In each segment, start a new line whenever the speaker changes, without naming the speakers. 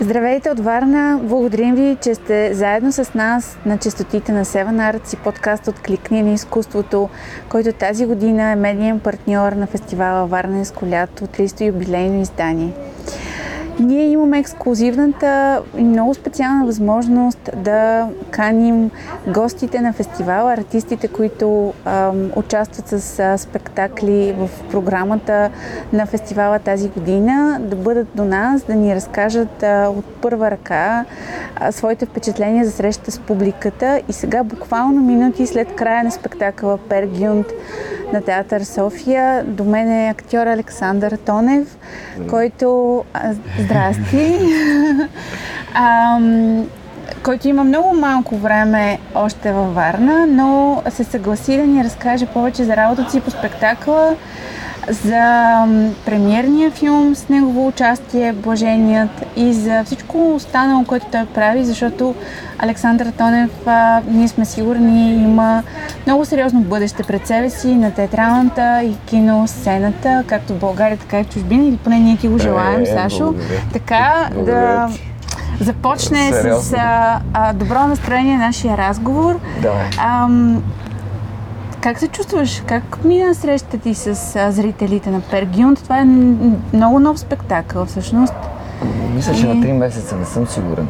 Здравейте от Варна! Благодарим ви, че сте заедно с нас на частотите на Seven Arts и подкаст от Кликни на изкуството, който тази година е медиен партньор на фестивала Варненско лято, 300 юбилейно издание. Ние имаме ексклюзивната и много специална възможност да каним гостите на фестивала, артистите, които ам, участват с а, спектакли в програмата на фестивала тази година, да бъдат до нас, да ни разкажат а, от първа ръка а, своите впечатления за срещата с публиката. И сега, буквално минути след края на спектакъла Пергюнт на Театър София, до мен е актьор Александър Тонев, който... Здрасти! Който има много малко време още във Варна, но се съгласи да ни разкаже повече за работата си по спектакъла, за премиерния филм с негово участие, Блаженият и за всичко останало, което той прави, защото Александър Тонев, а, ние сме сигурни, има много сериозно бъдеще пред себе си на театралната и киносцената, както в България, така и в чужбина, или поне ние ти го желаем,
Е,
Сашо.
благодаря.
Така
Благодаря
да започне с
Сериозно.
а, а, добро настроение нашия разговор.
Давай.
Ам, как се чувстваш? Как мина срещата ти с а, зрителите на Пергюнт? Това е много нов спектакъл, всъщност.
Мисля, че на 3 месеца не съм сигурен.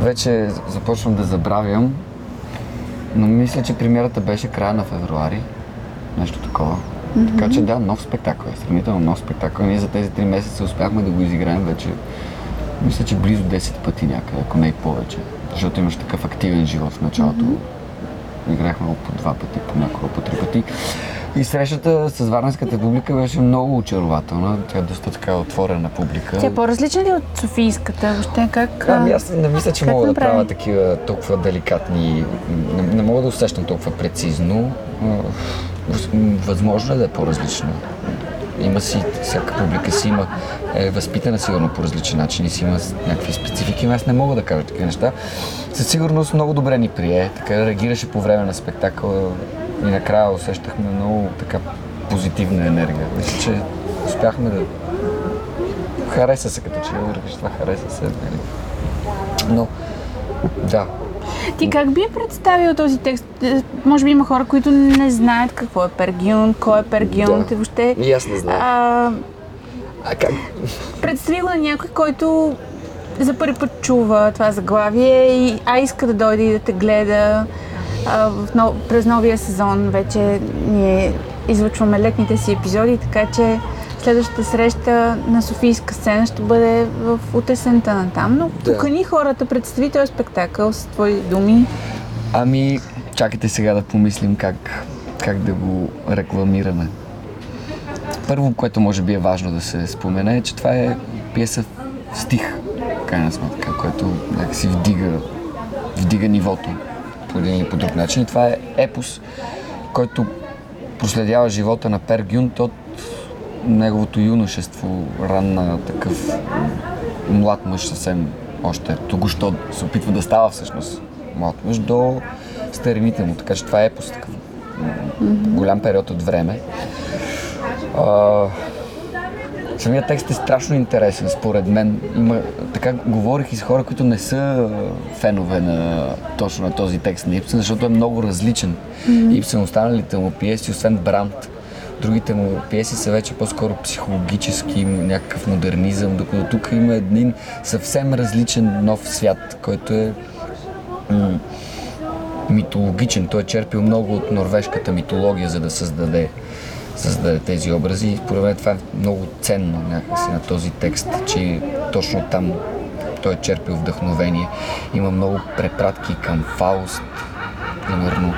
Вече започвам да забравям, но мисля, че премиерата беше края на февруари. Нещо такова. Така че да, нов спектакъл е. Сравнително нов спектакъл. Ние за тези 3 месеца успяхме да го изиграем вече, мисля, че близо 10 пъти някъде, ако не и повече. Защото имаш такъв активен живот в началото. Играхме по два пъти, понякога по три пъти. И срещата с варненската публика беше много очарователна. Тя е доста така отворена публика.
Тя е по-различна ли от Софийската? Въобще как...
Ами аз не мисля, че мога да
направи?
правя такива толкова деликатни... Не, не мога да усещам толкова прецизно. Възможно е да е по-различно. Има си, всяка публика си има, е възпитана сигурно по различен начин и си има някакви специфики, но аз не мога да кажа такива неща. Със сигурност много добре ни прие, така реагираше по време на спектакъла и накрая усещахме много така позитивна енергия. Мисля, че успяхме да... Хареса се като че това хареса се. нали? Но, да,
Ти как би представил този текст? Е, Може би има хора, които не знаят какво е Пергюнт, кой е Пергюнт
Да.
въобще...
И аз не знам.
А,
А как?
представи го на някой, който за първи път чува това заглавие, а иска да дойде и да те гледа. А, в през новия сезон вече ние излъчваме летните си епизоди, така че следващата среща на Софийска сцена ще бъде в от есента на там. Но
Да.
покани хората, представи този спектакъл с твои думи.
Ами, чакайте сега да помислим как, как да го рекламираме. Първо, което може би е важно да се спомене, е, че това е пиеса в стих, в крайна сметка, което някакси вдига, вдига нивото по един или по друг начин. И това е епос, който проследява живота на Пер Гюнт от неговото юношество, ранна такъв млад мъж съвсем още току-що се опитва да става всъщност млад мъж до старините му. Така че това е епос, такъв голям период от време. А, самият текст е страшно интересен, според мен. Има, така говорих и с хора, които не са фенове на точно на този текст на Ипсен, защото е много различен. Ипсен останалите му пиеси, освен Брант, другите му пиеси са вече по-скоро психологически, някакъв модернизъм, докато тук има един съвсем различен нов свят, който е м- митологичен. Той е черпил много от норвежката митология, за да създаде, създаде тези образи. И според мен това е много ценно някакси на този текст, че точно там той е черпил вдъхновение. Има много препратки към Фауст, примерно,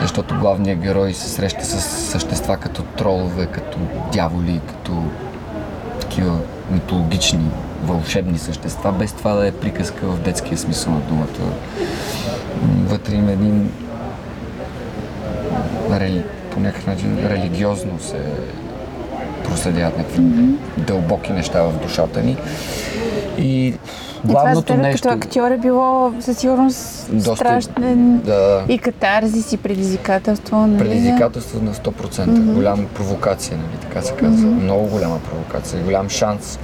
защото главният герой се среща с същества като тролове, като дяволи, като такива митологични, вълшебни същества, без това да е приказка в детския смисъл на думата. Вътре има един рели... по някакъв начин религиозно се проследяват някакви дълбоки неща в душата ни. И главното
и това за теб,
нещо...
като актьор е било със сигурност
Доста-
страшен
Да,
и катарзис и предизвикателство. Нали?
предизвикателство на 100%. Mm-hmm. Голяма провокация, нали, така се казва. Mm-hmm. Много голяма провокация, голям шанс.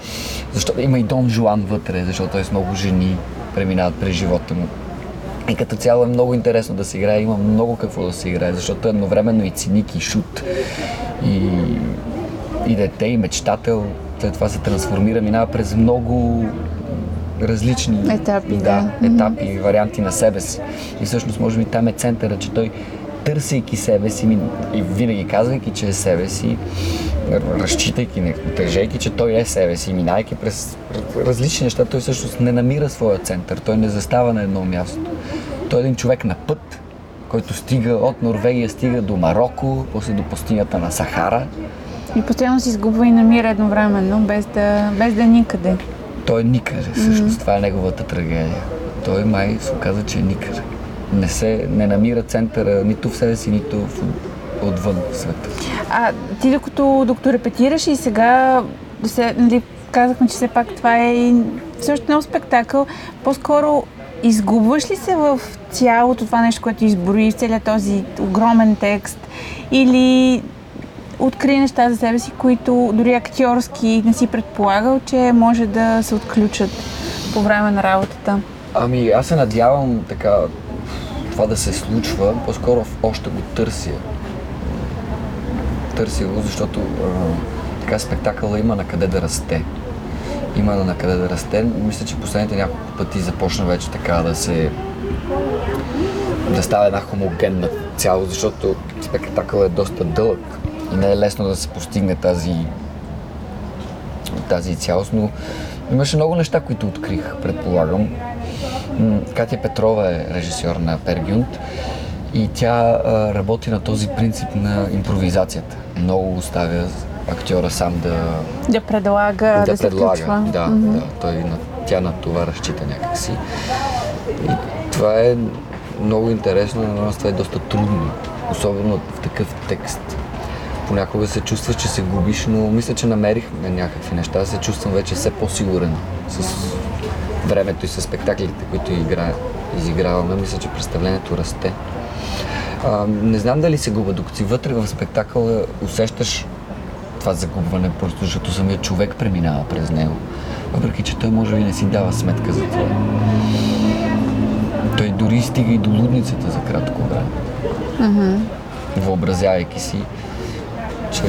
Защото има и Дон Жуан вътре, защото той с много жени преминават през живота му. И като цяло е много интересно да се играе, има много какво да се играе, защото е едновременно и циник, и шут, и, и дете, и мечтател. След това се трансформира, минава през много различни
Етапи,
да,
да.
етапи, варианти на себе си. И всъщност, може би, там е центъра, че той търсейки себе си и винаги казвайки, че е себе си, разчитайки, тържейки, че той е себе си, минайки през различни неща, той всъщност не намира своя център, той не застава на едно място. Той е един човек на път, който стига от Норвегия, стига до Марокко, после до пустинята на Сахара.
И постоянно се изгубва и намира едновременно, без да, без да е никъде.
Той е никъде, всъщност. Това е неговата трагедия. Той май се оказа, че е никъде. Не, се, не намира центъра нито в себе си, нито в, отвън в света.
А ти докато, докато репетираш и сега, се, нали, казахме, че все пак това е и също нов спектакъл, по-скоро изгубваш ли се в цялото това нещо, което изброи, в целият този огромен текст или откри неща за себе си, които дори актьорски не си предполагал, че може да се отключат по време на работата?
Ами, аз се надявам така това да се случва, по-скоро още го търся. Търся го, защото така спектакъла има на къде да расте. Има на къде да расте. Мисля, че последните няколко пъти започна вече така да се да става една хомогенна цялост, защото спектакъл е доста дълъг и не е лесно да се постигне тази тази цялост, но имаше много неща, които открих, предполагам. Катя Петрова е режисьор на Пергюнт и тя а, работи на този принцип на импровизацията. Много оставя актьора сам да,
Да предлага, да, се
предлага.
включва.
Да, да, той, на, тя на това разчита някакси. И това е много интересно, но това е доста трудно, особено в такъв текст. Понякога се чувстваш, че се губиш, но мисля, че намерихме някакви неща. Се чувствам вече все по-сигурен с времето и с спектаклите, които игра, изиграваме. Мисля, че представлението расте. А, не знам дали се губа, докато си вътре в спектакъла усещаш това загубване, просто защото самият човек преминава през него. Въпреки, че той може би не си дава сметка за това. Той дори стига и до лудницата за кратко време. Въобразявайки си, че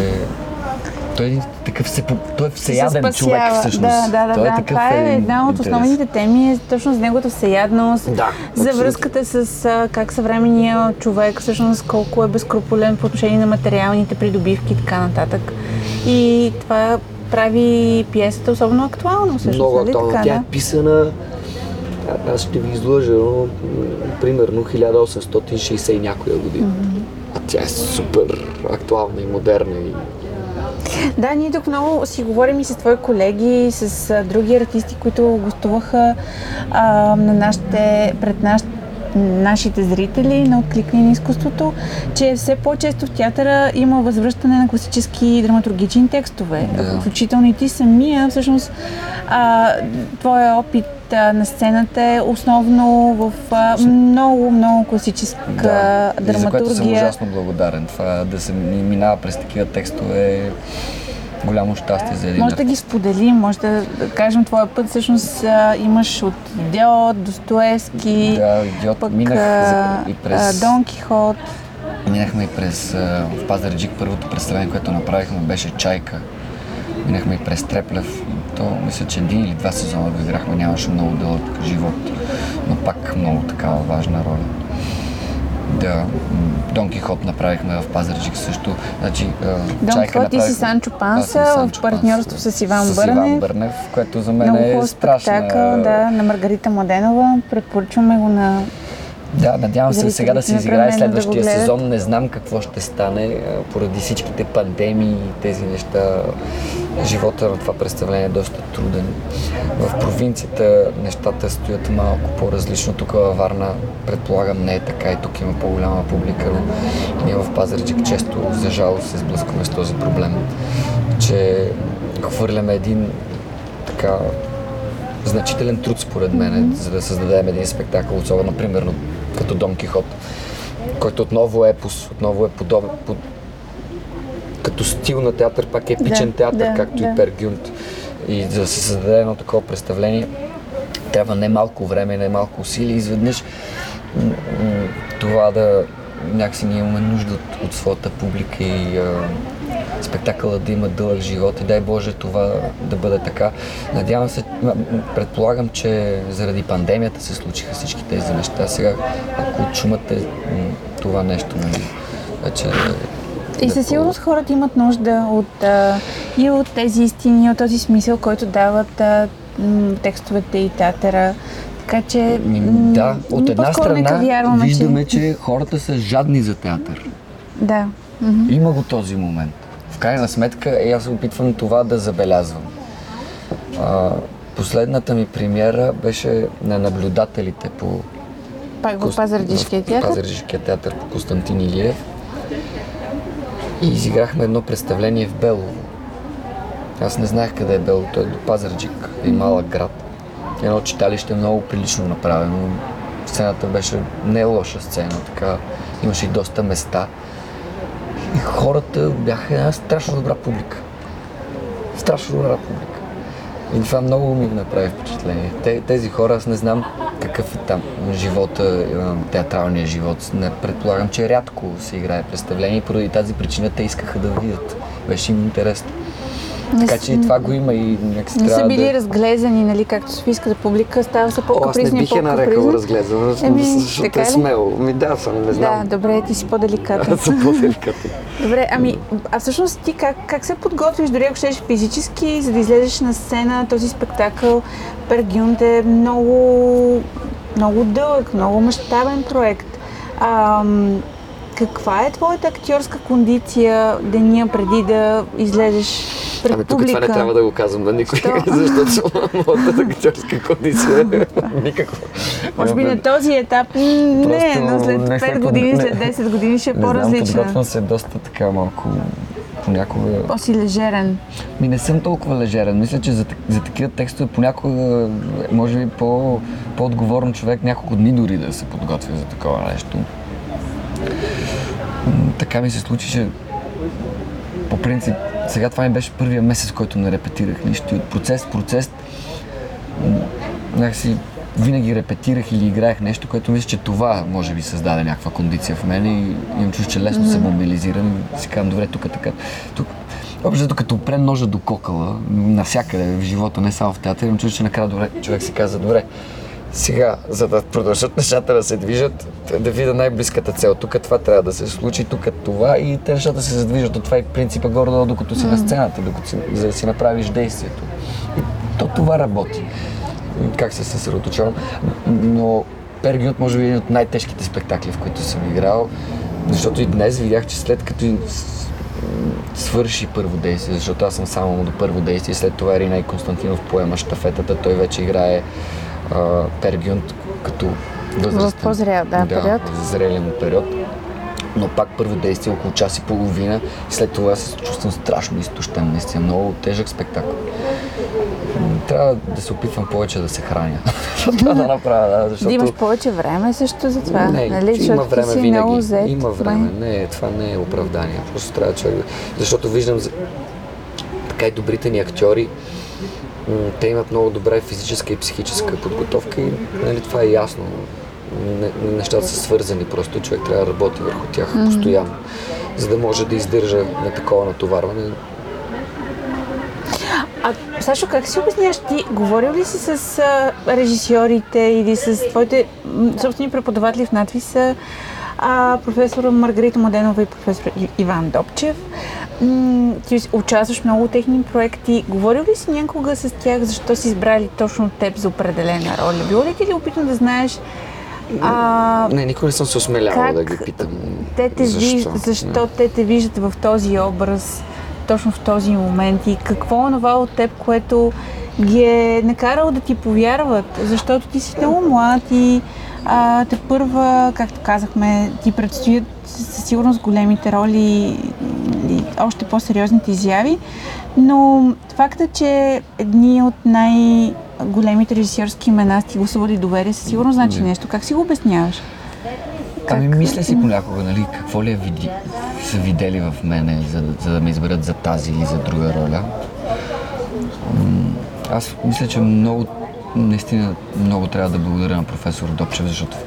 той е такъв се, той е
се
всеяден човек
спасява.
всъщност.
Да, да, да.
той
да.
такъв
Това е една от основните теми, е точно за неговата всеядност,
Да,
за
абсолютно.
връзката с а, как съвременния човек всъщност колко е безкруполен по отношение на материалните придобивки и така нататък. И това прави пиесата особено актуална всъщност.
Много
нали
актуална.
така,
Тя
да?
е писана, аз ще ви излъжа, но примерно 1860 и някоя година. А тя е супер актуална и модерна. И...
Да, ние тук много си говорим и с твои колеги, с а, други артисти, които гостуваха а, на нашите, пред наш, нашите зрители на Откликни на изкуството, че все по-често в театъра има възвръщане на класически драматургични текстове.
Да.
Включително и ти самия, всъщност, а, твоя опит а, на сцената е основно в а, много, много класическа
Да, и за което съм
драматургия.
ужасно благодарен. Това да се ми- минава през такива текстове е голямо щастие за един
Може да ги споделим, може да, да кажем твоя път. Всъщност а, имаш от Идиот, Достоевски,
Да, идиот.
пък
Минах
а,
и през...
Дон Кихот.
Минахме и през... а, В Пазарджик първото представление, което направихме, беше Чайка. Минахме и през Треплев. То мисля, че един или два сезона го играхме. Нямаше много дълъг живот, но пак много такава важна роля. Да, Дон Кихот направихме в Пазарджик също. Значи,
Дон Кихот, ти си Санчо Панса в партньорство
Панса,
с Иван
с
Бърнев.
Иван Бърнев, което за мен
Много
е страшна...
спектакъл, да, на Маргарита Младенова. Препоръчваме го на
Да, надявам се сега да се изиграе
да
следващия
гледат.
сезон. Не знам какво ще стане поради всичките пандемии и тези неща. Живота на това представление е доста труден. В провинцията нещата стоят малко по-различно. Тук във Варна, предполагам, не е така и тук има по-голяма публика, но ние в Пазарджик често, за жалост, се сблъскваме с този проблем, че хвърляме един така значителен труд според мен, за да създадем един спектакъл, особено примерно като Дон Кихот, който отново е епос, отново е подобен, под, като стил на театър, пак е епичен да, театър, да, както да. и Пергюнт. И за да се създаде едно такова представление, трябва не малко време, не малко усилия. Изведнъж това да някакси ние имаме нужда от, от своята публика и а, спектакъла да има дълъг живот и дай Боже това да бъде така. Надявам се, предполагам, че заради пандемията се случиха всички тези неща. Сега, ако чумате това нещо, нали, вече
и със сигурност хората имат нужда от, а, и от тези истини, от този смисъл, който дават а, текстовете и театъра. Така че.
Да, от една страна вярваме, виждаме, че... че хората са жадни за театър.
Да.
Има го този момент. В крайна сметка, е, аз опитвам това да забелязвам. А, последната ми премиера беше на наблюдателите по.
Пак в Пазарджишкия театър?
Пазарджишкия театър по Константин Илиев. И изиграхме едно представление в Белово. Аз не знаех къде е Белово, той е до Пазарджик, е малък град. Едно читалище много прилично направено. Сцената беше не лоша сцена, така имаше и доста места. И хората бяха една страшно добра публика. Страшно добра публика. И това много ми направи впечатление. Те, тези хора, аз не знам какъв е там живота, театралния живот. Не предполагам, че рядко се играе представление и поради тази причина те искаха да видят. Беше им интересно. Не така че и това го има и някакси
Не
са
били
да...
разглезани, нали, както Софийската публика става се по-капризни
Аз не бих я нарекал разглезана, Еми, защото е смело. Ми да, съм, не знам.
Да, добре, ти си по-деликатен.
Аз съм по-деликатен.
добре, ами, а всъщност ти как, как се подготвиш, дори ако щеш физически, за да излезеш на сцена този спектакъл? Пергюнт е много, много дълъг, много мащабен проект. Ам, каква е твоята актьорска кондиция деня преди да излезеш пред ами, тук
това не трябва да го казвам на никой, защото моята актьорска кондиция е никаква.
Може би на този етап не, но след 5 години, след 10 години ще е по-различна.
Подготвям се доста така малко понякога...
По-си лежерен.
Ми не съм толкова лежерен. Мисля, че за, за такива текстове понякога може би по, по-отговорен човек няколко дни дори да се подготвя за такова нещо така ми се случи, че по принцип сега това ми беше първия месец, който не репетирах нищо. И от процес в процес някакси винаги репетирах или играех нещо, което мисля, че това може би създаде някаква кондиция в мен и имам чувство, че лесно mm-hmm. се мобилизирам и си казвам, добре, тук така. Тук, Общо като опре ножа до кокала, навсякъде в живота, не само в театър, имам чувство, че накрая добре, човек си каза, добре, сега, за да продължат нещата да се движат, да видя най-близката цел. Тук това трябва да се случи, тук това и те нещата се задвижат от това и принципа горе докато си mm. на сцената, докато си, за да си направиш действието. И то това работи. Как се съсредоточавам. Но Пергиот може би е един от най-тежките спектакли, в които съм играл, защото и днес видях, че след като свърши първо действие, защото аз съм само до първо действие, след това Ирина и Константинов поема штафетата, той вече играе Пергюнт като възрастен.
В по-зрял, да, да, период.
Му период. Но пак първо действие около час и половина и след това се чувствам страшно изтощен, наистина много тежък спектакъл. Трябва да се опитвам повече да се храня.
да направя, да, защото... Да имаш повече време също за това.
Не, нали? има време си винаги. Зет, има време. Не, това не е оправдание. Просто трябва човек Защото виждам така и добрите ни актьори, те имат много добра физическа и психическа подготовка и нали, това е ясно. Не, нещата са свързани, просто човек трябва да работи върху тях mm-hmm. постоянно, за да може да издържа на такова натоварване.
А, Сашо, как си обясняваш ти? Говорил ли си с а, режисьорите или с твоите собствени преподаватели в надвис, а, професор Маргарита Моденова и професор Иван Добчев? Ти участваш много техни проекти. Говорил ли си някога с тях, защо си избрали точно теб за определена роля? Било ли ти ли опитно да знаеш
а, не, никога не съм се осмелявал да ги питам.
Те те защо, виж, защо те те виждат в този образ, точно в този момент и какво е това от теб, което ги е накарало да ти повярват, защото ти си много млад и а, те първа, както казахме, ти предстоят със сигурност големите роли и още по-сериозните изяви, но факта, че едни от най- големите режисьорски имена сте гласували доверие, със сигурно значи нещо. Как си го обясняваш?
Ами мисля си понякога, нали, какво ли е види, са видели в мене, за, да- за да ме изберат за тази или за друга роля. Аз мисля, че много, наистина много трябва да благодаря на професор Допчев, защото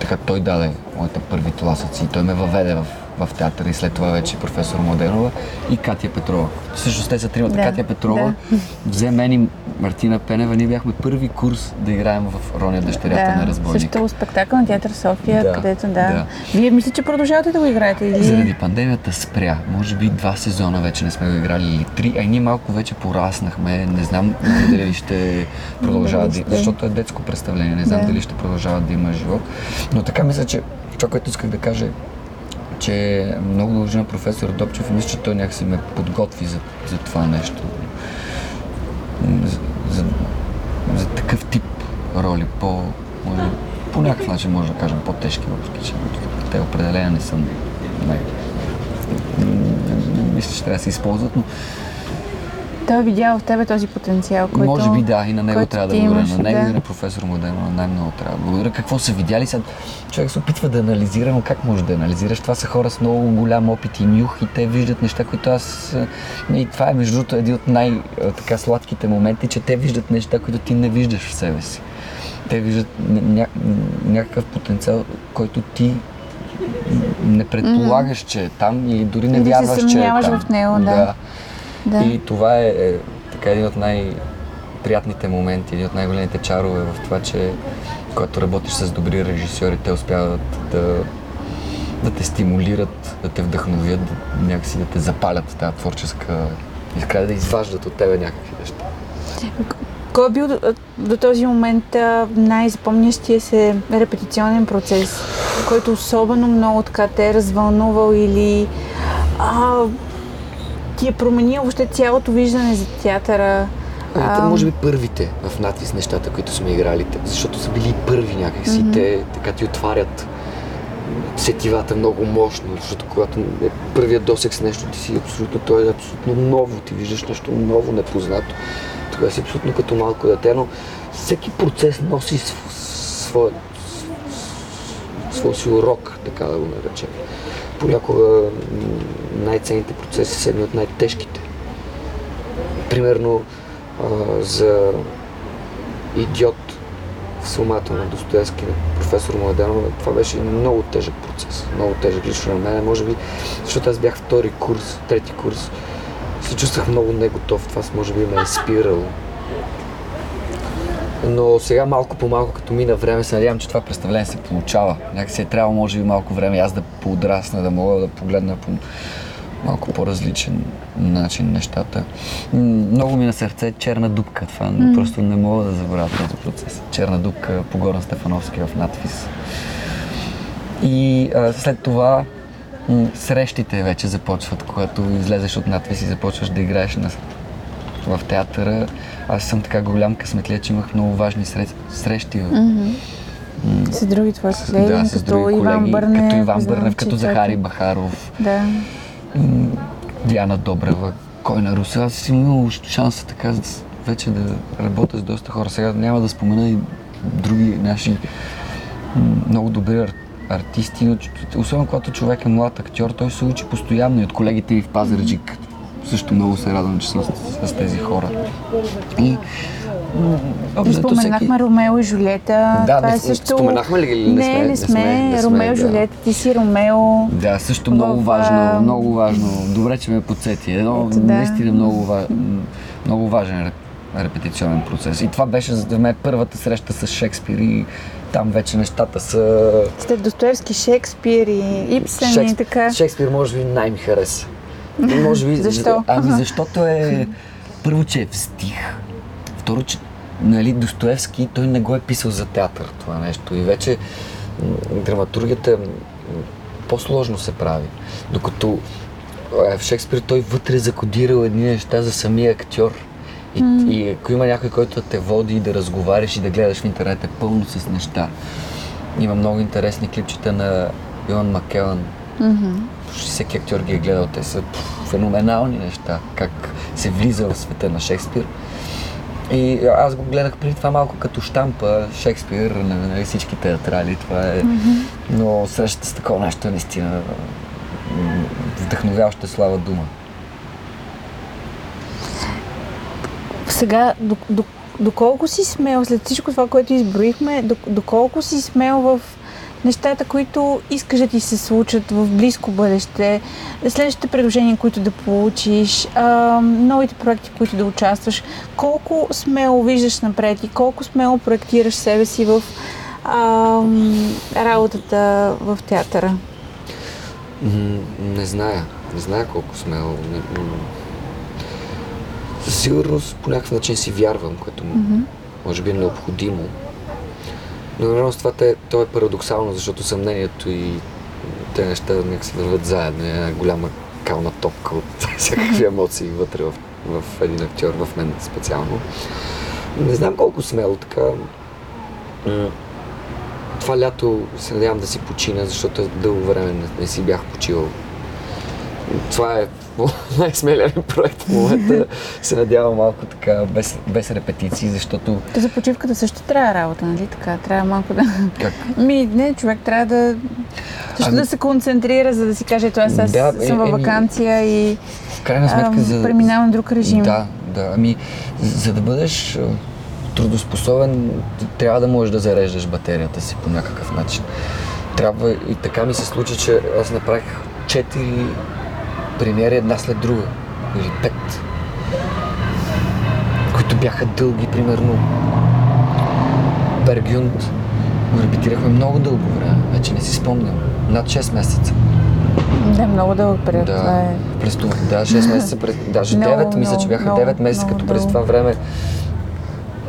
така той даде моите първи тласъци той ме въведе в, в театъра и след това вече професор Младенова и Катя Петрова. Всъщност те са тримата.
Да,
Катя Петрова взе мен и Мартина Пенева. Ние бяхме първи курс да играем в Роня дъщерята на разбойник.
също спектакъл на театър София,
Да,
където да.
да.
Вие мисля, че продължавате да го играете или...
Заради пандемията спря. Може би два сезона вече не сме го играли или три, а и ние малко вече пораснахме. Не знам дали ще продължава да, защото е детско представление. Не знам
Да.
дали ще продължава да има живот. Но така мисля, че това, което исках да кажа е, че много дължи на професор Допчев и мисля, че той някакси ме подготви за, за това нещо. За, за, за такъв тип роли, по, може, по някакъв начин може да кажем по-тежки, въпреки че те определено не са най... Мисля, че трябва да се използват, но
Той е видял в тебе този потенциал, който...
може би да, и на него трябва да благодаря.
имаш,
На него
да.
и на професор Младенова най-много трябва да благодаря. Какво са видяли сега? Човек се опитва да анализира, но как може да анализираш? Това са хора с много голям опит и нюх и те виждат неща, които аз... И това е между другото един от най-така сладките моменти, че те виждат неща, които ти не виждаш в себе си. Те виждат ня- някакъв потенциал, който ти не предполагаш, че е там и дори не
Или
вярваш, че е там.
в него, да. Да.
И това е, е така един от най-приятните моменти, един от най-големите чарове в това, че когато работиш с добри режисьори, те успяват да, да те стимулират, да те вдъхновят, да, някакси да те запалят тази творческа искра, да изваждат от тебе някакви неща.
Кой е бил до, до този момент най-запомнящия се репетиционен процес, който особено много така те е развълнувал или а, ти е променил въобще цялото виждане за театъра?
Ами, те може би първите в надвис нещата, които сме играли, защото са били първи някакси.
Мгм.
Те така ти отварят сетивата много мощно, защото когато е първият досек с нещо, ти си абсолютно, то е абсолютно ново, ти виждаш нещо ново, непознато. Тогава си абсолютно като малко дете, но всеки процес носи св- своя, своя си урок, така да го наречем. Понякога най-ценните процеси са едни от най-тежките. Примерно а, за идиот в Сумата на Достоевски, на професор Младенова, това беше много тежък процес. Много тежък лично на мен, може би, защото аз бях втори курс, трети курс. Се чувствах много неготов, това може би ме е спирало. Но сега малко по малко, като мина време, се надявам, че това представление се получава. Някакси е трябвало, може би, малко време аз да подрасна, да мога да погледна по малко по-различен начин нещата. Много ми на сърце черна дупка. Това mm. просто не мога да забравя този процес. Черна дупка по Горан Стефановски в надпис. И а, след това срещите вече започват, когато излезеш от надпис и започваш да играеш на, в театъра. Аз съм така голям късметлия, че имах много важни срещи.
мгм. С други твои колеги,
да, с
като
други
Иван
колеги,
Бърнев.
като Иван Бърнев, като Захари Бахаров,
Да.
Диана Добрева, кой на Руса. Аз съм имал шанса така вече да работя с доста хора. Сега няма да спомена и други наши много добри ар- артисти, но особено когато човек е млад актьор, той се учи постоянно и от колегите ми в Пазарджик. Също много се радвам, че съм с, с тези хора. И
И
общо
споменахме Ромео и Жулета.
Да,
това
не-
е също...
споменахме ли ги не сме?
Не, не
Не
сме.
не сме,
Ромео и
да.
Жулета, ти си Ромео.
Да, също много
В,
важно, много важно. Добре, че ме подсети. Едно
Ето, да.
наистина много, много важен реп- репетиционен процес. И това беше за мен първата среща с Шекспир и там вече нещата са...
След Достоевски, Шекспир и Ипсен и
Шекс-
така.
Шекспир може би най-ми хареса. Може би...
Защо?
Ами защото е... Първо, че е в стих. Второ, че нали, Достоевски, той не го е писал за театър това нещо. И вече драматургията по-сложно се прави. Докато в Шекспир той вътре е закодирал едни неща за самия актьор. И, и ако има някой, който да те води и да разговаряш и да гледаш в интернет, е пълно с неща. Има много интересни клипчета на Йоан Макелан,
Почти всеки актьор ги е гледал. Те са феноменални неща. Как се влиза в света на Шекспир.
И аз го гледах преди това малко като штампа, Шекспир, нали, всички театрали. Това е... Mm-hmm. Но срещата с такова нещо е наистина вдъхновяваща слава дума.
Сега, до, до, доколко си смел, след всичко това, което изброихме, доколко си смел в нещата, които искаш да ти се случат в близко бъдеще, следващите предложения, които да получиш, новите проекти, които да участваш, колко смело виждаш напред и колко смело проектираш себе си в а, работата в театъра?
Не зная. Не зная колко смело. Със сигурност по някакъв начин си вярвам, което mm-hmm. може би е необходимо. Но на това те, то е парадоксално, защото съмнението и те неща нека се върват заедно. Е голяма кална топка от всякакви емоции вътре в, в един актьор, в мен специално. Не знам колко смело така. Това лято се надявам да си почина, защото дълго време не, не си бях почивал. Това е най-смелия ми проект в момента. се надявам малко така, без, без репетиции, защото...
Та за почивката също трябва работа, нали така? Трябва малко да...
Как?
Ми, не, човек трябва да... Също ами... да се концентрира, за да си каже, това сега да, съм е, във вакансия и...
В крайна сметка а, за...
Преминавам на друг режим.
Да, да. Ами, за да бъдеш трудоспособен, трябва да можеш да зареждаш батерията си по някакъв начин. Трябва и така ми се случи, че аз направих четири премиери една след друга. Или пет. Които бяха дълги, примерно. Бергюнд го репетирахме много дълго време. Вече не си спомням. Над 6 месеца.
Да, много дълъг период.
Да,
това е...
през това, да, 6 месеца, през, даже много, 9, мисля, че бяха 9 месеца, като през това време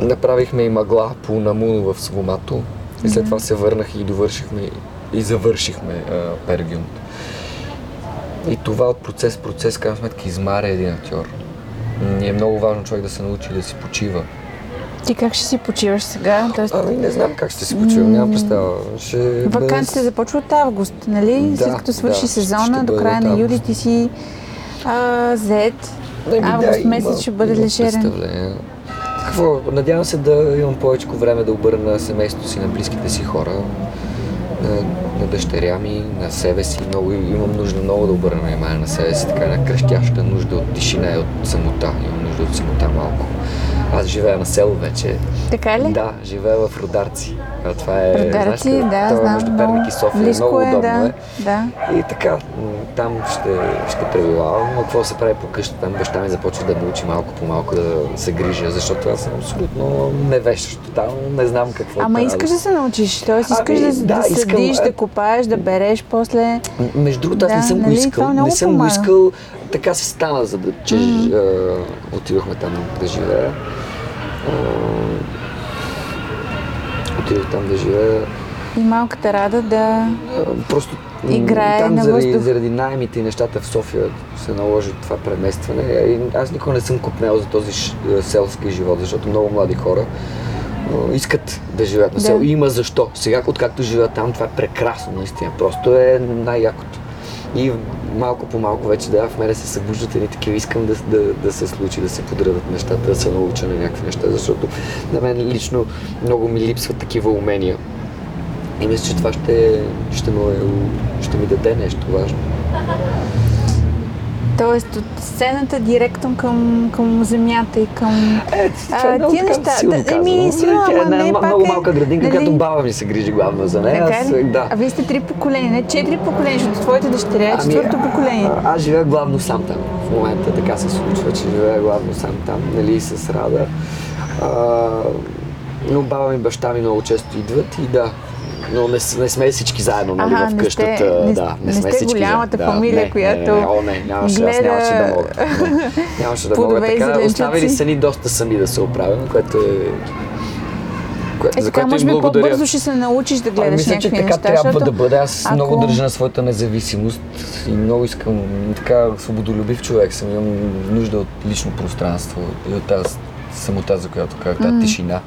направихме и мъгла по Намуно в Свомато. И след това се върнах и довършихме и завършихме Пергюнд. И това от процес в процес, крайна сметка, измаря един актьор. Ни е много важно човек да се научи да си почива.
Ти как ще си почиваш сега?
Тоест... Ами не знам как ще си почивам, нямам представа.
Ще Вакансите без... започват от август, нали? Да, След като свърши да, сезона, до края на юли ти си а, зет. Ами, август да, месец има, ще бъде лежерен.
Какво? Надявам се да имам повече време да обърна семейството си на близките си хора на, на дъщеря ми, на себе си. Много, имам нужда много да обърна внимание на себе си, така една крещяща нужда от тишина и от самота. Имам нужда от самота малко. Аз живея на село вече.
Така ли?
Да, живея в Родарци. А това е,
Родарци, знаеш, да, това е знам.
Между Перник и София. Близко много
е,
удобно
да,
е.
Да.
И така, там ще, ще пребивавам. Но какво се прави по къща? Там баща ми започва да ме учи малко по малко да се грижа, защото аз съм абсолютно невещ. Тотално не знам какво
Ама искаш да се научиш, т.е. искаш ами, да, да, да седиш, да копаеш, да береш после.
Между другото, аз да, не съм нали? го искал. Не съм помага. го искал. Така се стана, за да, че mm-hmm. отидохме там да живея отидох там да живея.
И малката Рада да
Просто
играе
там
на
заради,
въздух.
заради найемите и нещата в София се наложи това преместване. И аз никога не съм купнел за този селски живот, защото много млади хора искат да живеят на село. Да. Има защо. Сега, откакто живеят там, това е прекрасно, наистина. Просто е най-якото. И малко по малко вече да, в мене се събуждат едни такива, искам да, да, да се случи, да се подредат нещата, да се науча на някакви неща, защото на мен лично много ми липсват такива умения. И мисля, че това ще, ще, ме, ще ми даде нещо важно.
Тоест от сцената директно към, към земята и към
е, това е тия неща. Силно да, еми,
силно,
ама една
не,
много
е,
малка градинка, нали... която баба ми се грижи главно за нея.
Така ли? Да. А вие сте три поколения, не четири поколения, защото твоята дъщеря е ами, четвърто поколение.
А, аз живея главно сам там. В момента така се случва, че живея главно сам там, нали, с Рада. А, но баба ми и баща ми много често идват и да, но не, не сме всички заедно нали, ага, в къщата.
Сте, не,
да,
не, не сме сте всички голямата заедно. фамилия,
да,
която.
Не, не, о, не, нямаше, гледа... аз нямаше да мога. нямаше да мога така. Оставили са ни доста сами да се оправим, което е
което, е, за което може би по-бързо ще се научиш да гледаш
мисля,
някакви
че така
неща,
трябва
защото...
да бъде. Аз ако... много държа на своята независимост и много искам така свободолюбив човек съм. Имам нужда от лично пространство и от тази самота, за която казах, тази mm. тишина.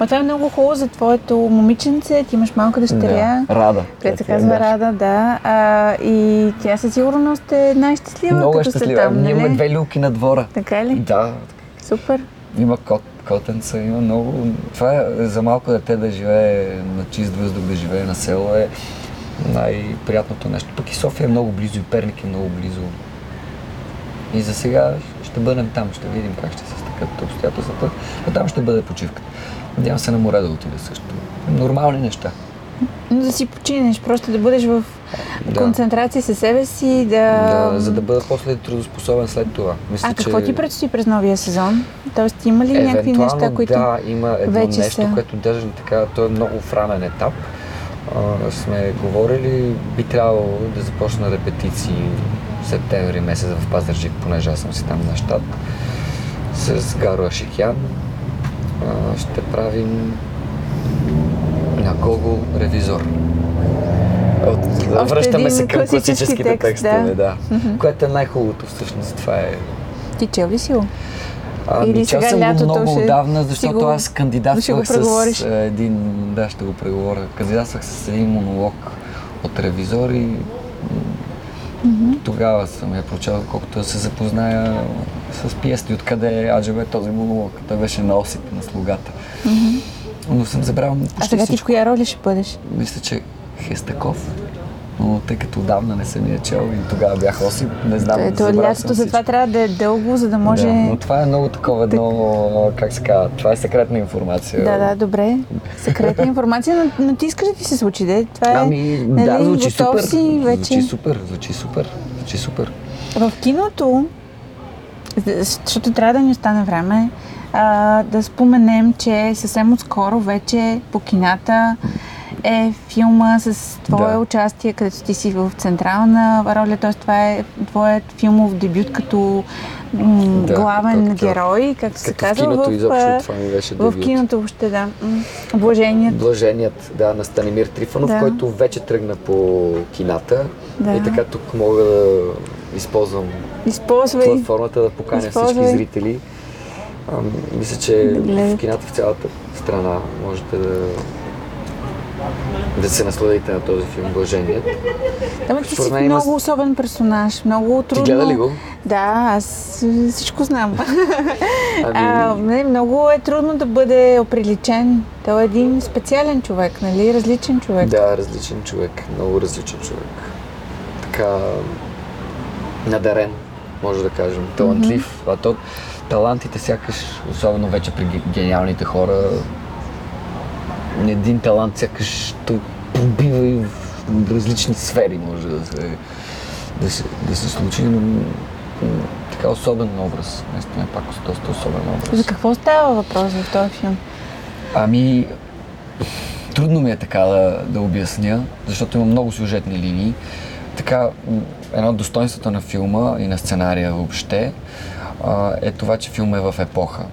Ма това е много хубаво за твоето момиченце, ти имаш малка дъщеря.
Да, Рада.
Която се казва да. Рада, да. А, и тя със сигурност е най-щастлива.
Много
като
щастлива.
Там,
Ние
нали?
имаме две люки на двора.
Така ли?
Да.
Супер.
Има кот. Котенца, има много... Това е за малко дете да живее на чист въздух, да живее на село е най-приятното нещо. Пък и София е много близо, и Перник е много близо. И за сега ще бъдем там, ще видим как ще се стъкат обстоятелствата, а там ще бъде почивката. Надявам се на море да отида също. Нормални неща.
Но да си починеш, просто да бъдеш в
Да.
концентрация със себе си, да...
Да, за да бъда после трудоспособен след това. Мисля,
А какво
че...
ти предстои през новия сезон? Тоест има ли някакви неща, които...
да, има едно
вече
нещо,
са?
което даже така, то е много в ранен етап. А, сме говорили, би трябвало да започна репетиции в септември месец в Пазарджик, понеже аз съм си там на щат. С Гаро Ашикян. А, ще правим на Гого ревизор. От,
Още
връщаме се към
класически
класическите
текст,
текстове,
да.
да. Което е най-хубавото всъщност. Това е
Ти чел ли си го?
Ами,
Или
чел
сега
съм го много
ще
отдавна, защото
го-
аз кандидатствах с един, да, ще го преговоря, кандидатствах с един монолог от ревизор и м, тогава съм я прочел, колкото да се запозная с пиеста и откъде е аджебе този монолог. Той беше на осип на слугата. Но съм забравил
А
почти
сега ти в
всичко.
коя роля ще бъдеш?
Мисля, че Хестаков. Но тъй като отдавна не съм я чел и тогава бях осип, не знам.
Ето,
съм
е лятото, затова
всичко.
трябва да е дълго, за да може...
Да, но това е много такова едно, как се казва, това е секретна информация.
Да, да, добре. Секретна информация, но, но ти искаш да ти се случи, де? Това е...
Ами,
нали,
да, звучи супер.
Си вече.
Звучи супер, звучи супер, звучи супер.
В киното, за- защото трябва да ни остане време, а, да споменем, че съвсем отскоро вече по кината е филма с твое
Да.
участие, където ти си в централна роля, т.е. това е твоят филмов дебют като м,
Да,
главен
както-
герой, както се
Като в
казва
киното
в,
изобщо това ми беше
в
дебют.
киното въобще, да. Блаженият.
Блаженият, да, на Станимир Трифонов,
Да.
който вече тръгна по кината.
Да.
И така тук мога да използвам
Използвай.
платформата да поканя
Използвай.
всички зрители. Ам, мисля, че
гледат.
в кината в цялата страна можете да да се насладите на този филм Блаженият.
Ама ти си
Според има
много особен персонаж, много трудно.
гледа ли го?
Да, аз всичко знам.
Ами,
А, не, много е трудно да бъде оприличен. Той е един специален човек, нали? Различен човек.
Да, различен човек, много различен човек. Така надарен, може да кажем, талантлив.
А то талантите сякаш, особено вече при ге- гениалните хора, един талант сякаш той пробива и в различни сфери може да се, да се, да се случи, но така особен образ. Наистина е пак доста особен образ.
За какво става въпрос в този филм?
Ами, трудно ми е така да, да обясня, защото има много сюжетни линии. Така, едно от достоинството на филма и на сценария въобще е това, че филма е в епоха.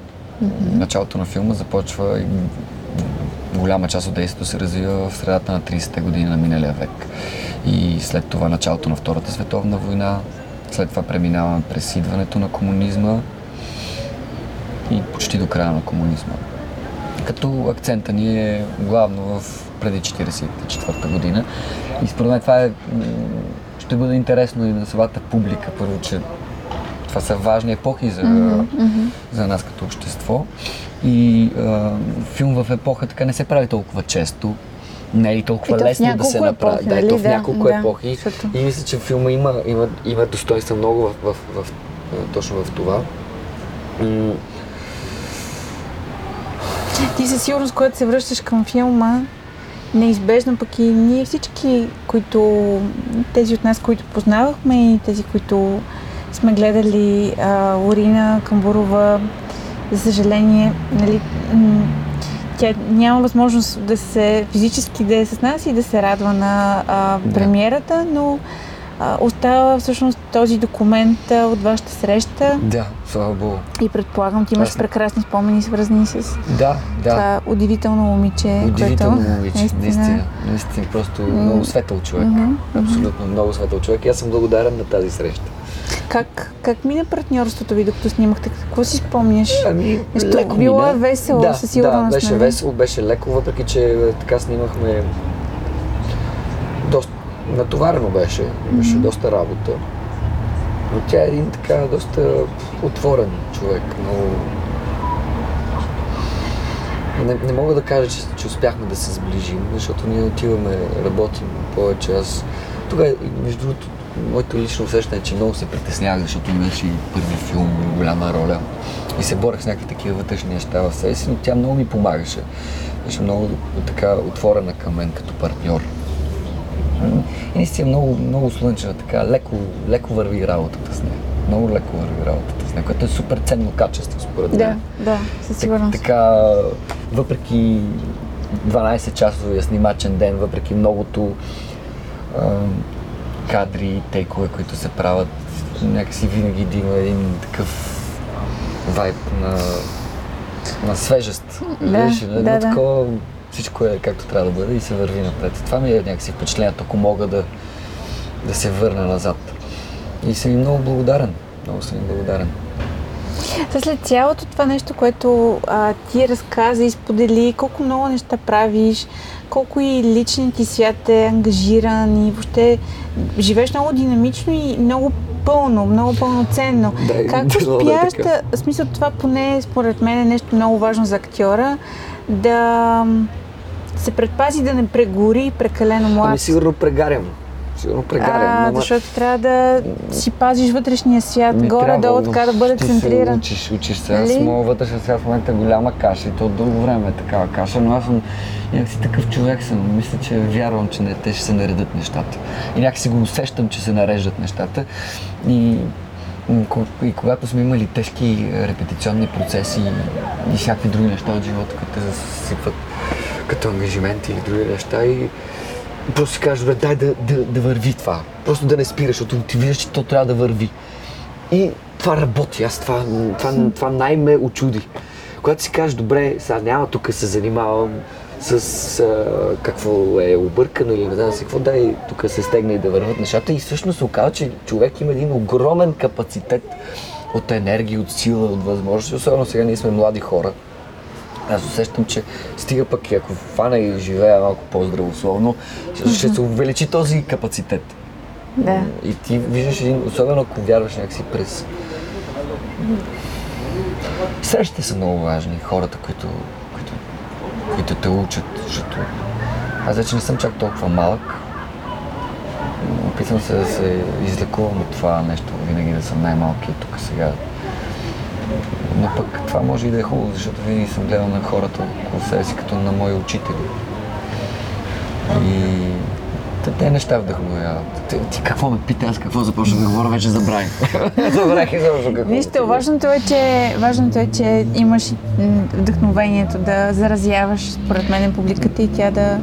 Началото на филма започва и голяма част от действието се развива в средата на 30-те години на миналия век. И след това началото на Втората световна война, след това преминаваме през идването на комунизма и почти до края на комунизма като акцента ни е главно в преди 44-та година. И според мен това е, ще бъде интересно и на самата публика, първо, че това са важни епохи за, за нас като общество. И а, филм в епоха така не се прави толкова често. Не е и толкова
И то
лесно да се направи.
епохи,
да,
нали?
ето в
Да,
няколко
да,
епохи.
защото-
И мисля, че филма има, има, има достоинства много в, в, в, в, точно в това.
Ти със сигурност, когато се връщаш към филма, неизбежно пък и ние всички, които, тези от нас, които познавахме и тези, които сме гледали а, Орина Камбурова, за съжаление, нали, тя няма възможност да се физически да е с нас и да се радва на а, премиерата, но остава всъщност този документ от вашата среща
Да, слава Богу.
и предполагам, ти имаш
Аз-
прекрасни спомени, свързани с
Да, да.
това удивително момиче,
Удивително
което
момиче, наистина. Наистина, просто много светъл човек.
Мгм,
абсолютно много светъл човек. И аз съм благодарен на тази среща.
Как, как мина партньорството ви, докато снимахте? Какво си спомняш?
Ами,
Нещо,
леко
било
мина.
е весело,
да,
със сигурност.
Да, беше
нали?
весело, беше леко, въпреки че е, така снимахме натоварено беше, имаше доста работа. Но тя е един така доста отворен човек, много
не, не мога да кажа, че, че успяхме да се сближим, защото ние отиваме, работим повече. Аз тогава, между другото, моето лично усещане е, че много се притеснявах, защото имаше и първи филм, голяма роля. И се борих с някакви такива вътрешни неща в себе си, но тя много ми помагаше. Беше много така отворена към мен като партньор. И наистина много, много слънчева, така леко, леко върви работата с нея. Много леко върви работата с нея, което е супер ценно качество според
Да,
мен.
да, със сигурност.
Така, въпреки 12-часовия снимачен ден, въпреки многото а, кадри, тейкове, които се правят, някакси винаги да има един такъв вайб на, на свежест.
Да,
Виж,
да, да.
такова, всичко е както трябва да бъде и се върви напред. Това ми е някакси впечатлението, ако мога да, да се върна назад. И съм им много благодарен. Много съм им благодарен.
Та след цялото това нещо, което а, ти разказа и сподели, колко много неща правиш, колко и личният ти свят е ангажиран и въобще живееш много динамично и много пълно, много пълноценно.
Да,
как
да е
успяваш да, в смисъл това поне според мен е нещо много важно за актьора, да се предпази да не прегори прекалено млад.
Ами сигурно прегарям. Сигурно прегарям.
а,
ама-
защото трябва да си пазиш вътрешния свят, горе-долу
но
така да бъде центриран.
Се учиш, учиш се. Аз
Нали?
моят вътрешен свят в момента е голяма каша и то дълго време е такава каша, но аз съм някакси такъв човек съм. Мисля, че вярвам, че не, те ще се наредат нещата. И някакси го усещам, че се нареждат нещата. И, и когато сме имали тежки репетиционни процеси и всякакви други неща от живота, които те засипват като ангажименти или други неща и просто си кажеш, бе, дай да, да, да върви това. Просто да не спираш, защото ти виждаш, че то трябва да върви. И това работи. Аз това, това, това най-ме очуди. Когато си кажеш, добре, сега няма тук се занимавам с а, какво е объркано или не знам си какво, дай тук се стегне и да върват нещата. И всъщност се оказва, че човек има един огромен капацитет от енергия, от сила, от възможности. Особено сега ние сме млади хора. Аз усещам, че стига пък и ако фана и живея малко по-здравословно, ще, ще се увеличи този капацитет.
Да.
И ти виждаш един, особено ако вярваш някакси през... Срещите са много важни, хората, които, които, които те учат, защото аз вече не съм чак толкова малък. Опитвам се да се излекувам от това нещо, винаги да съм най-малки тук сега. Пък това може и да е хубаво, защото винаги съм гледал на хората около себе си като на мои учители. И те, те неща вдъхновяват. Ти, ти какво ме пита, аз какво започна да говоря, вече забравих. забравих изобщо какво.
Нищо, важното е, че, важното е, че имаш вдъхновението да заразяваш, според мен, публиката и тя да,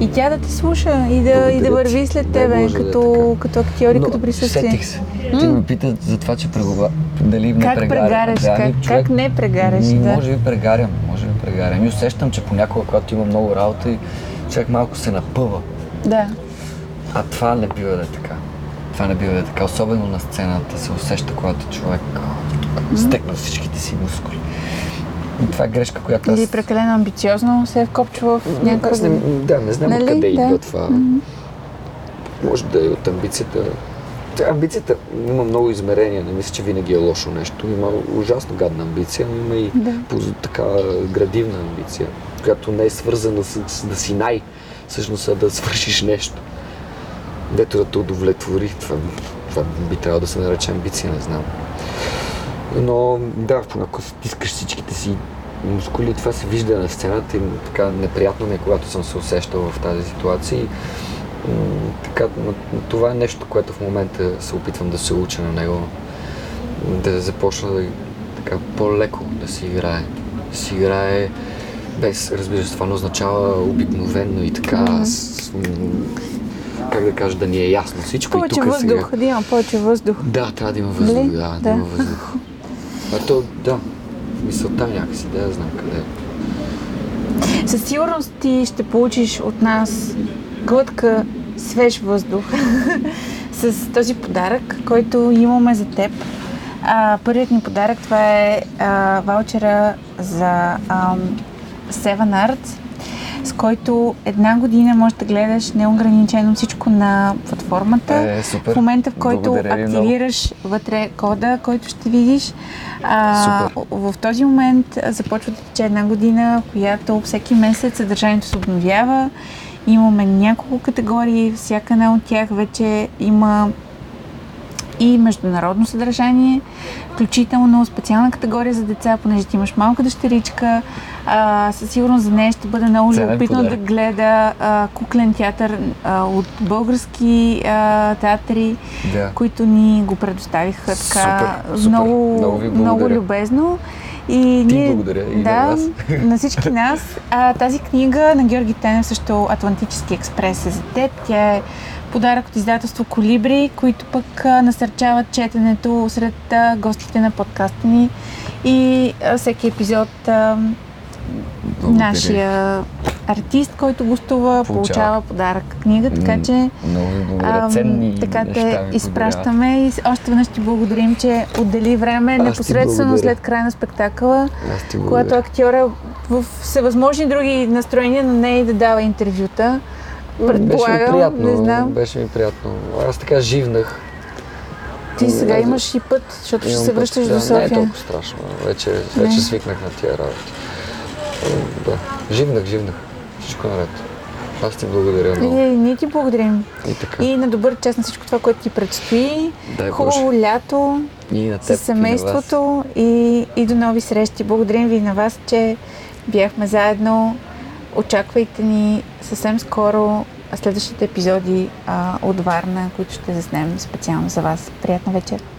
и тя да те слуша и да, и да върви след тебе,
Боже да е
като,
така.
като актьори,
Но
като присъствие.
Сетих се. Ти ме питат за това, че прегова... дали не
Как
прегарям.
прегаряш?
Да,
Как- как не прегаряш,
Ми,
да.
Може би прегарям, може би прегарям. И усещам, че понякога, когато има много работа, и човек малко се напъва.
Да.
А това не бива да е така. Това не бива да е така. Особено на сцената се усеща, когато човек тук стекна всичките си мускули. Това е грешка, която аз...
Или прекалено амбициозно се е вкопчва в
Аз
някакъв...
не, да, не знам
Нали?
откъде
Да.
идва това. Може да е от амбицията. Тя амбицията има много измерения. Не мисля, че винаги е лошо нещо. Има ужасно гадна амбиция, но има и
Да.
поз- така градивна амбиция, която не е свързана с, с да си най, всъщност а да свършиш нещо. Дето да те удовлетвори. Това, това би трябвало да се нарече амбиция, не знам. Но да, ако стискаш всичките си мускули, това се вижда на сцената и така неприятно ми е, когато съм се усещал в тази ситуация. И, така, това е нещо, което в момента се опитвам да се уча на него. Да започна да, така по-леко да си играе. Да си играе без, разбира се, това не означава обикновенно и така, с, м, как да кажа, да ни е ясно всичко
Повече
и тук сега.
въздух, да има повече въздух.
Да, трябва да има въздух,
Нали?
да, да,
Да.
има въздух. А то, да, мисълта някакси, да я знам къде е.
Със сигурност ти ще получиш от нас глътка свеж въздух с този подарък, който имаме за теб. А, първият ни подарък това е а, ваучера за ам, Seven Arts. С който една година можеш да гледаш неограничено всичко на платформата.
Е, супер.
В момента, в който
Благодаря ви много.
активираш вътре кода, който ще видиш, а, в този момент започва да тече една година, в която всеки месец съдържанието се обновява. Имаме няколко категории, всяка една от тях вече има и международно съдържание, включително специална категория за деца, понеже ти имаш малка дъщеричка. А, със сигурност за нея ще бъде много любопитно да гледа а, куклен театър а, от български а, театри,
Да.
които ни го предоставиха така
Супер, супер.
много,
Много
много любезно. И
Ти
ние,
благодаря и на
да,
вас.
на всички нас. А, тази книга на Георги Тенев също Атлантически експрес е за теб. Тя е подарък от издателство Колибри, които пък а, насърчават четенето сред а, гостите на подкаста ни. И а, всеки епизод а,
Благодаря.
нашия артист, който гостува,
Получава.
получава подарък книга, така че
Ценни
така те изпращаме и още веднъж ти благодарим, че отдели време
Аз
непосредствено след края на спектакъла, когато актьора в всевъзможни други настроения, но не и да дава интервюта.
Беше ми приятно.
не знам.
Беше ми приятно. Аз така живнах.
Ти сега имаш и път, защото ще се връщаш
да,
до
Не е
София.
толкова страшно. Вече, вече свикнах на тия работи. Да, живнах, живнах. Всичко наред. Аз ти благодаря много.
И ние ти благодарим.
И така.
И на добър час на всичко това, което ти предстои.
Дай
Хубаво лято
И на теб,
с
и
семейството и, и до нови срещи. Благодарим ви на вас, че бяхме заедно. Очаквайте ни съвсем скоро следващите епизоди а, от Варна, които ще заснем специално за вас. Приятна вечер!